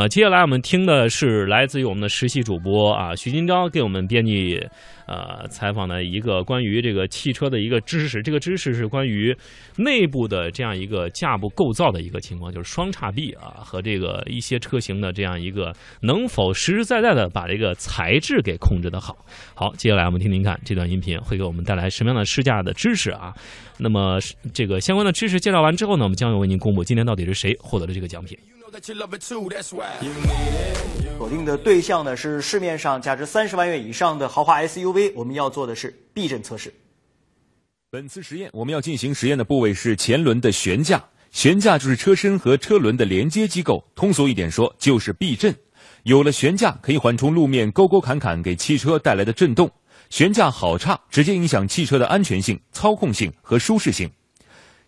啊，接下来我们听的是来自于我们的实习主播啊徐金钊给我们编辑呃采访的一个关于这个汽车的一个知识，这个知识是关于内部的这样一个架部构造的一个情况，就是双叉臂啊和这个一些车型的这样一个能否实实在在的把这个材质给控制的好。好，接下来我们听听看这段音频会给我们带来什么样的试驾的知识啊？那么这个相关的知识介绍完之后呢，我们将会为您公布今天到底是谁获得了这个奖品。锁定的对象呢是市面上价值三十万元以上的豪华 SUV，我们要做的是避震测试。本次实验我们要进行实验的部位是前轮的悬架，悬架就是车身和车轮的连接机构，通俗一点说就是避震。有了悬架，可以缓冲路面沟沟坎坎给汽车带来的震动。悬架好差，直接影响汽车的安全性、操控性和舒适性。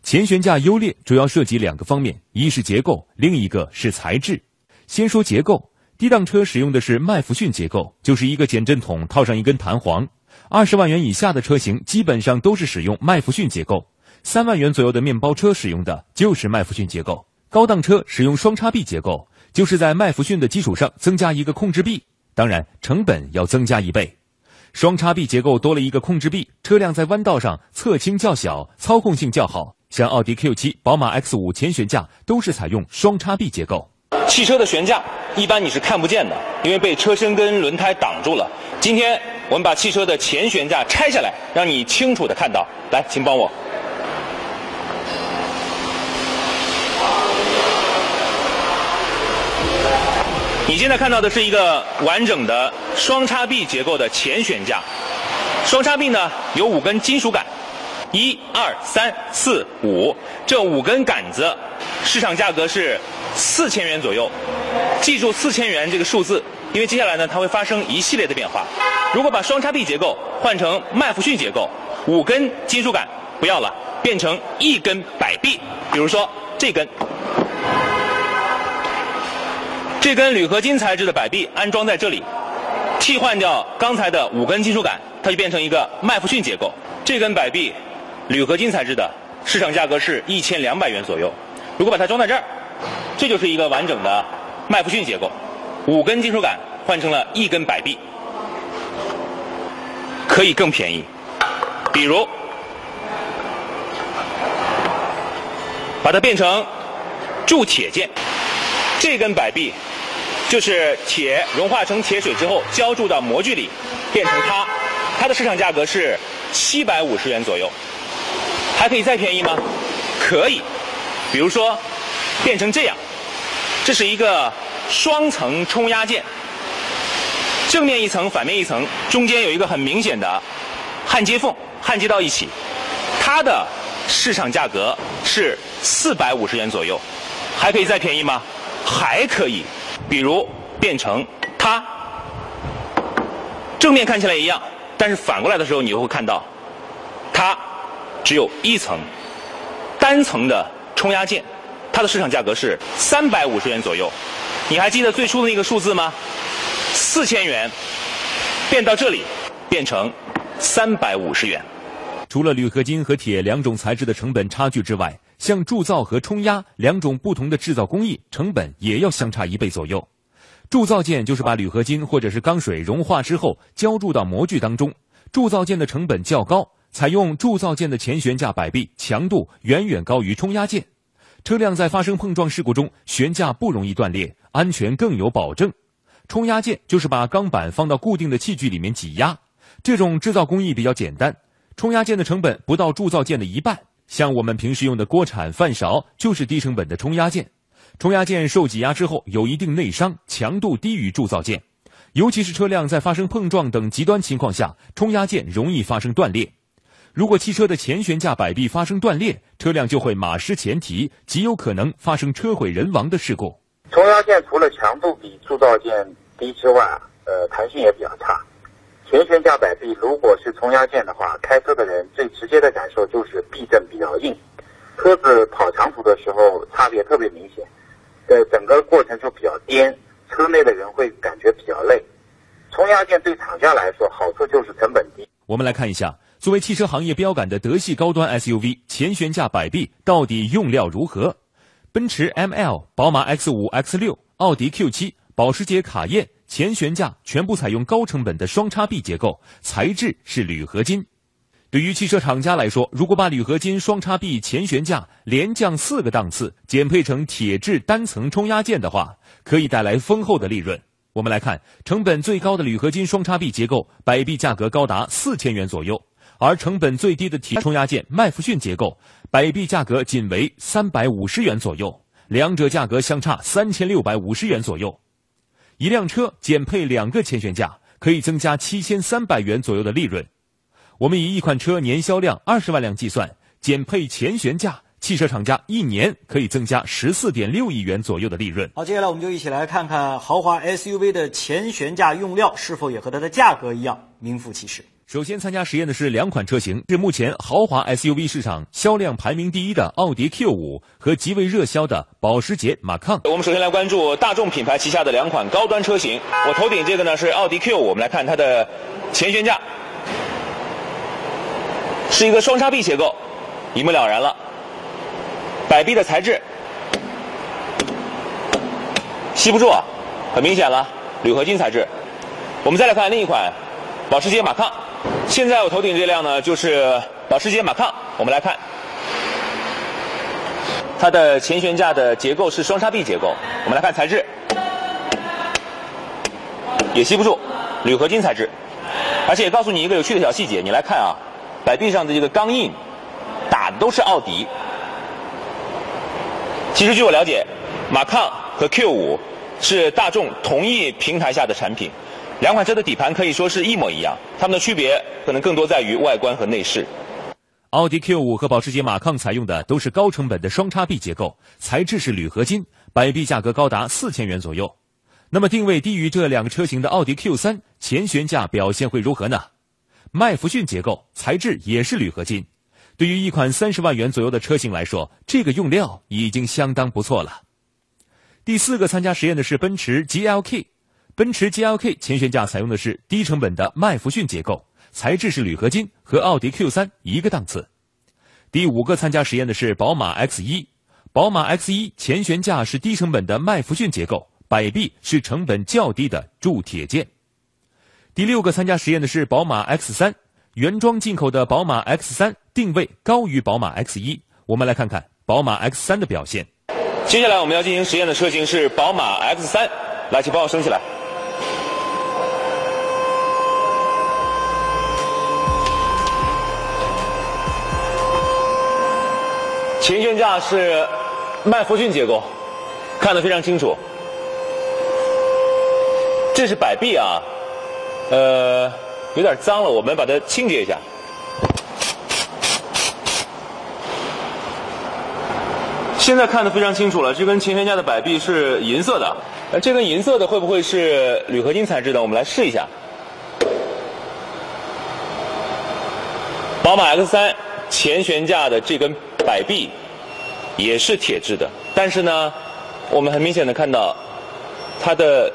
前悬架优劣主要涉及两个方面，一是结构，另一个是材质。先说结构，低档车使用的是麦弗逊结构，就是一个减震筒套上一根弹簧。二十万元以下的车型基本上都是使用麦弗逊结构，三万元左右的面包车使用的就是麦弗逊结构。高档车使用双叉臂结构，就是在麦弗逊的基础上增加一个控制臂，当然成本要增加一倍。双叉臂结构多了一个控制臂，车辆在弯道上侧倾较小，操控性较好。像奥迪 Q7、宝马 X5 前悬架都是采用双叉臂结构。汽车的悬架一般你是看不见的，因为被车身跟轮胎挡住了。今天我们把汽车的前悬架拆下来，让你清楚的看到。来，请帮我。你现在看到的是一个完整的双叉臂结构的前悬架。双叉臂呢有五根金属杆。一二三四五，这五根杆子市场价格是四千元左右。记住四千元这个数字，因为接下来呢，它会发生一系列的变化。如果把双叉臂结构换成麦弗逊结构，五根金属杆不要了，变成一根摆臂。比如说这根，这根铝合金材质的摆臂安装在这里，替换掉刚才的五根金属杆，它就变成一个麦弗逊结构。这根摆臂。铝合金材质的，市场价格是一千两百元左右。如果把它装在这儿，这就是一个完整的麦弗逊结构，五根金属杆换成了一根摆臂，可以更便宜。比如，把它变成铸铁件，这根摆臂就是铁融化成铁水之后浇铸到模具里，变成它，它的市场价格是七百五十元左右。还可以再便宜吗？可以，比如说变成这样，这是一个双层冲压件，正面一层，反面一层，中间有一个很明显的焊接缝，焊接到一起，它的市场价格是四百五十元左右。还可以再便宜吗？还可以，比如变成它，正面看起来一样，但是反过来的时候，你就会看到。只有一层单层的冲压件，它的市场价格是三百五十元左右。你还记得最初的那个数字吗？四千元变到这里变成三百五十元。除了铝合金和铁两种材质的成本差距之外，像铸造和冲压两种不同的制造工艺，成本也要相差一倍左右。铸造件就是把铝合金或者是钢水融化之后浇铸到模具当中，铸造件的成本较高。采用铸造件的前悬架摆臂强度远远高于冲压件，车辆在发生碰撞事故中，悬架不容易断裂，安全更有保证。冲压件就是把钢板放到固定的器具里面挤压，这种制造工艺比较简单，冲压件的成本不到铸造件的一半。像我们平时用的锅铲、饭勺就是低成本的冲压件。冲压件受挤压之后有一定内伤，强度低于铸造件，尤其是车辆在发生碰撞等极端情况下，冲压件容易发生断裂。如果汽车的前悬架摆臂发生断裂，车辆就会马失前蹄，极有可能发生车毁人亡的事故。冲压件除了强度比铸造件低之外，呃，弹性也比较差。前悬架摆臂如果是冲压件的话，开车的人最直接的感受就是避震比较硬，车子跑长途的时候差别特别明显，呃整个过程就比较颠，车内的人会感觉比较累。冲压件对厂家来说好处就是成本低。我们来看一下。作为汽车行业标杆的德系高端 SUV，前悬架摆臂到底用料如何？奔驰 ML、宝马 X5、X6、奥迪 Q7、保时捷卡宴前悬架全部采用高成本的双叉臂结构，材质是铝合金。对于汽车厂家来说，如果把铝合金双叉臂前悬架连降四个档次，减配成铁质单层冲压件的话，可以带来丰厚的利润。我们来看，成本最高的铝合金双叉臂结构，摆臂价格高达四千元左右；而成本最低的体冲压件麦弗逊结构，摆臂价格仅为三百五十元左右，两者价格相差三千六百五十元左右。一辆车减配两个前悬架，可以增加七千三百元左右的利润。我们以一款车年销量二十万辆计算，减配前悬架，汽车厂家一年可以增加十四点六亿元左右的利润。好，接下来我们就一起来看看豪华 SUV 的前悬架用料是否也和它的价格一样名副其实。首先参加实验的是两款车型，是目前豪华 SUV 市场销量排名第一的奥迪 Q 五和极为热销的保时捷马抗。我们首先来关注大众品牌旗下的两款高端车型。我头顶这个呢是奥迪 Q 五，我们来看它的前悬架。是一个双叉臂结构，一目了然了。摆臂的材质吸不住啊，很明显了，铝合金材质。我们再来看另一款保时捷马抗，现在我头顶这辆呢就是保时捷马抗。我们来看，它的前悬架的结构是双叉臂结构。我们来看材质，也吸不住，铝合金材质。而且也告诉你一个有趣的小细节，你来看啊。摆臂上的这个钢印打的都是奥迪。其实据我了解，马抗和 Q 五是大众同一平台下的产品，两款车的底盘可以说是一模一样，它们的区别可能更多在于外观和内饰。奥迪 Q 五和保时捷马抗采用的都是高成本的双叉臂结构，材质是铝合金，摆臂价格高达四千元左右。那么定位低于这两个车型的奥迪 Q 三前悬架表现会如何呢？麦弗逊结构材质也是铝合金，对于一款三十万元左右的车型来说，这个用料已经相当不错了。第四个参加实验的是奔驰 GLK，奔驰 GLK 前悬架采用的是低成本的麦弗逊结构，材质是铝合金，和奥迪 Q 三一个档次。第五个参加实验的是宝马 X 一，宝马 X 一前悬架是低成本的麦弗逊结构，摆臂是成本较低的铸铁件。第六个参加实验的是宝马 X 三，原装进口的宝马 X 三定位高于宝马 X 一。我们来看看宝马 X 三的表现。接下来我们要进行实验的车型是宝马 X 三，来，请帮我升起来。前悬架是麦弗逊结构，看得非常清楚。这是摆臂啊。呃，有点脏了，我们把它清洁一下。现在看得非常清楚了，这根前悬架的摆臂是银色的。呃，这根银色的会不会是铝合金材质的？我们来试一下。宝马 X 三前悬架的这根摆臂也是铁质的，但是呢，我们很明显的看到它的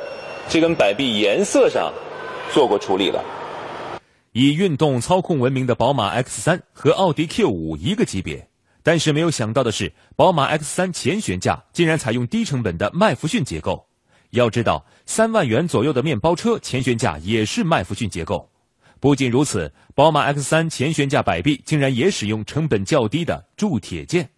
这根摆臂颜色上。做过处理了。以运动操控闻名的宝马 X 三和奥迪 Q 五一个级别，但是没有想到的是，宝马 X 三前悬架竟然采用低成本的麦弗逊结构。要知道，三万元左右的面包车前悬架也是麦弗逊结构。不仅如此，宝马 X 三前悬架摆臂竟然也使用成本较低的铸铁件。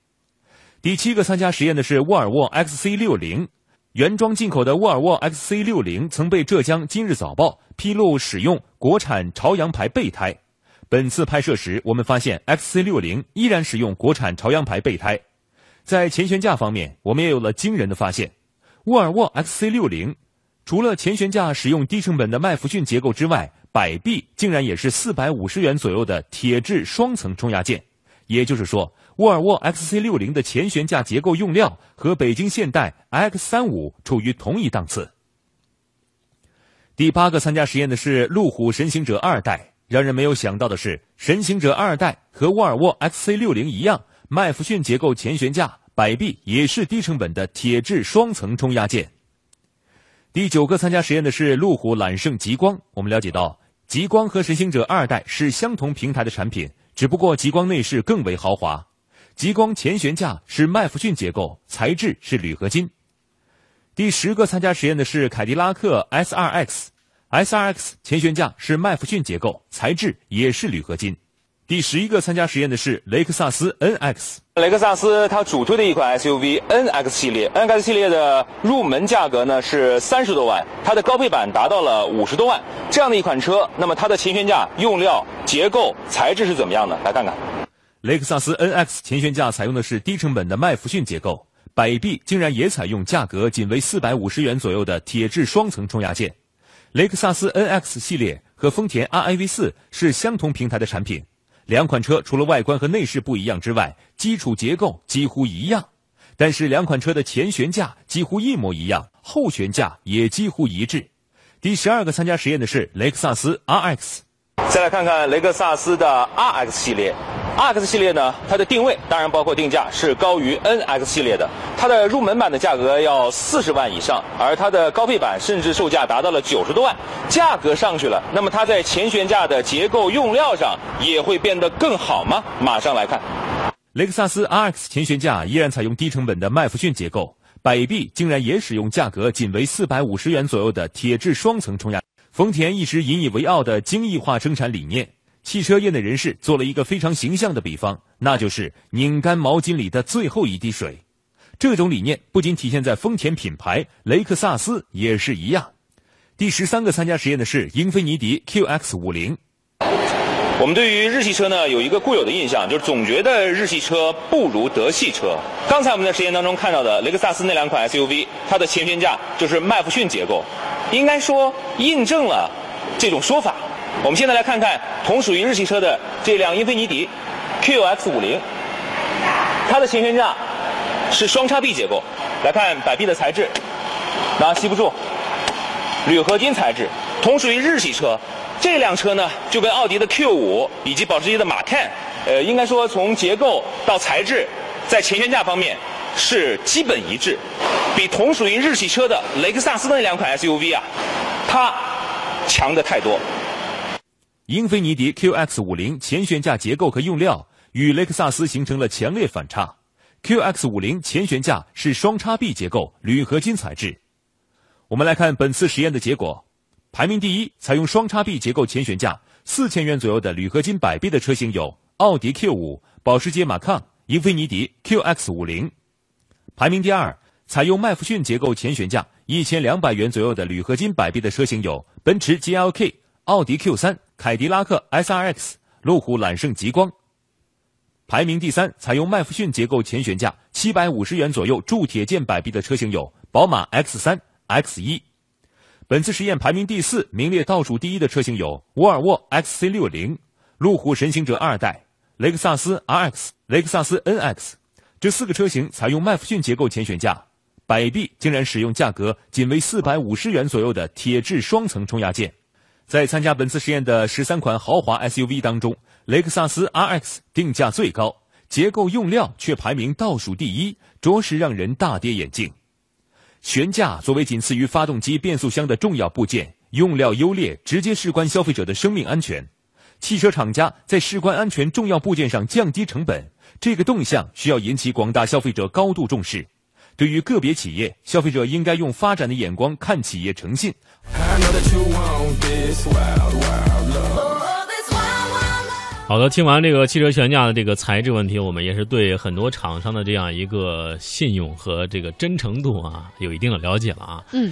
第七个参加实验的是沃尔沃 XC 六零。原装进口的沃尔沃 XC60 曾被浙江今日早报披露使用国产朝阳牌备胎。本次拍摄时，我们发现 XC60 依然使用国产朝阳牌备胎。在前悬架方面，我们也有了惊人的发现：沃尔沃 XC60 除了前悬架使用低成本的麦弗逊结构之外，摆臂竟然也是四百五十元左右的铁质双层冲压件。也就是说，沃尔沃 XC60 的前悬架结构用料和北京现代 X35 处于同一档次。第八个参加实验的是路虎神行者二代。让人没有想到的是，神行者二代和沃尔沃 XC60 一样，麦弗逊结构前悬架摆臂也是低成本的铁质双层冲压件。第九个参加实验的是路虎揽胜极光。我们了解到，极光和神行者二代是相同平台的产品。只不过极光内饰更为豪华，极光前悬架是麦弗逊结构，材质是铝合金。第十个参加实验的是凯迪拉克 SRX，SRX 前悬架是麦弗逊结构，材质也是铝合金。第十一个参加实验的是雷克萨斯 NX，雷克萨斯它主推的一款 SUV NX 系列，NX 系列的入门价格呢是三十多万，它的高配版达到了五十多万。这样的一款车，那么它的前悬架用料、结构、材质是怎么样的？来看看，雷克萨斯 NX 前悬架采用的是低成本的麦弗逊结构，摆臂竟然也采用价格仅为四百五十元左右的铁质双层冲压件。雷克萨斯 NX 系列和丰田 RAV 四是相同平台的产品。两款车除了外观和内饰不一样之外，基础结构几乎一样，但是两款车的前悬架几乎一模一样，后悬架也几乎一致。第十二个参加实验的是雷克萨斯 RX。再来看看雷克萨斯的 RX 系列，RX 系列呢，它的定位当然包括定价是高于 NX 系列的，它的入门版的价格要四十万以上，而它的高配版甚至售价达到了九十多万，价格上去了，那么它在前悬架的结构用料上也会变得更好吗？马上来看，雷克萨斯 RX 前悬架依然采用低成本的麦弗逊结构，摆臂竟然也使用价格仅为四百五十元左右的铁质双层冲压。丰田一直引以为傲的精益化生产理念，汽车业内人士做了一个非常形象的比方，那就是拧干毛巾里的最后一滴水。这种理念不仅体现在丰田品牌，雷克萨斯也是一样。第十三个参加实验的是英菲尼迪 QX 五零。我们对于日系车呢有一个固有的印象，就是总觉得日系车不如德系车。刚才我们在实验当中看到的雷克萨斯那两款 SUV，它的前悬架就是麦弗逊结构，应该说印证了这种说法。我们现在来看看同属于日系车的这辆英菲尼迪 QX 五零，它的前悬架是双叉臂结构。来看摆臂的材质，那吸不住，铝合金材质，同属于日系车。这辆车呢，就跟奥迪的 Q5 以及保时捷的马 Can，呃，应该说从结构到材质，在前悬架方面是基本一致，比同属于日系车的雷克萨斯的那两款 SUV 啊，它强的太多。英菲尼迪 QX 五零前悬架结构和用料与雷克萨斯形成了强烈反差。QX 五零前悬架是双叉臂结构，铝合金材质。我们来看本次实验的结果。排名第一，采用双叉臂结构前悬架，四千元左右的铝合金摆臂的车型有奥迪 Q 五、保时捷马抗、英菲尼迪 QX 五零。排名第二，采用麦弗逊结构前悬架，一千两百元左右的铝合金摆臂的车型有奔驰 GLK、奥迪 Q 三、凯迪拉克 SRX、路虎揽胜极光。排名第三，采用麦弗逊结构前悬架，七百五十元左右铸铁件摆臂的车型有宝马 X 三、X 一。本次实验排名第四、名列倒数第一的车型有沃尔沃 XC60、路虎神行者二代、雷克萨斯 RX、雷克萨斯 NX。这四个车型采用麦弗逊结构前悬架，摆臂竟然使用价格仅为四百五十元左右的铁质双层冲压件。在参加本次实验的十三款豪华 SUV 当中，雷克萨斯 RX 定价最高，结构用料却排名倒数第一，着实让人大跌眼镜。悬架作为仅次于发动机、变速箱的重要部件，用料优劣直接事关消费者的生命安全。汽车厂家在事关安全重要部件上降低成本，这个动向需要引起广大消费者高度重视。对于个别企业，消费者应该用发展的眼光看企业诚信。好的，听完这个汽车悬架的这个材质问题，我们也是对很多厂商的这样一个信用和这个真诚度啊，有一定的了解了啊。嗯，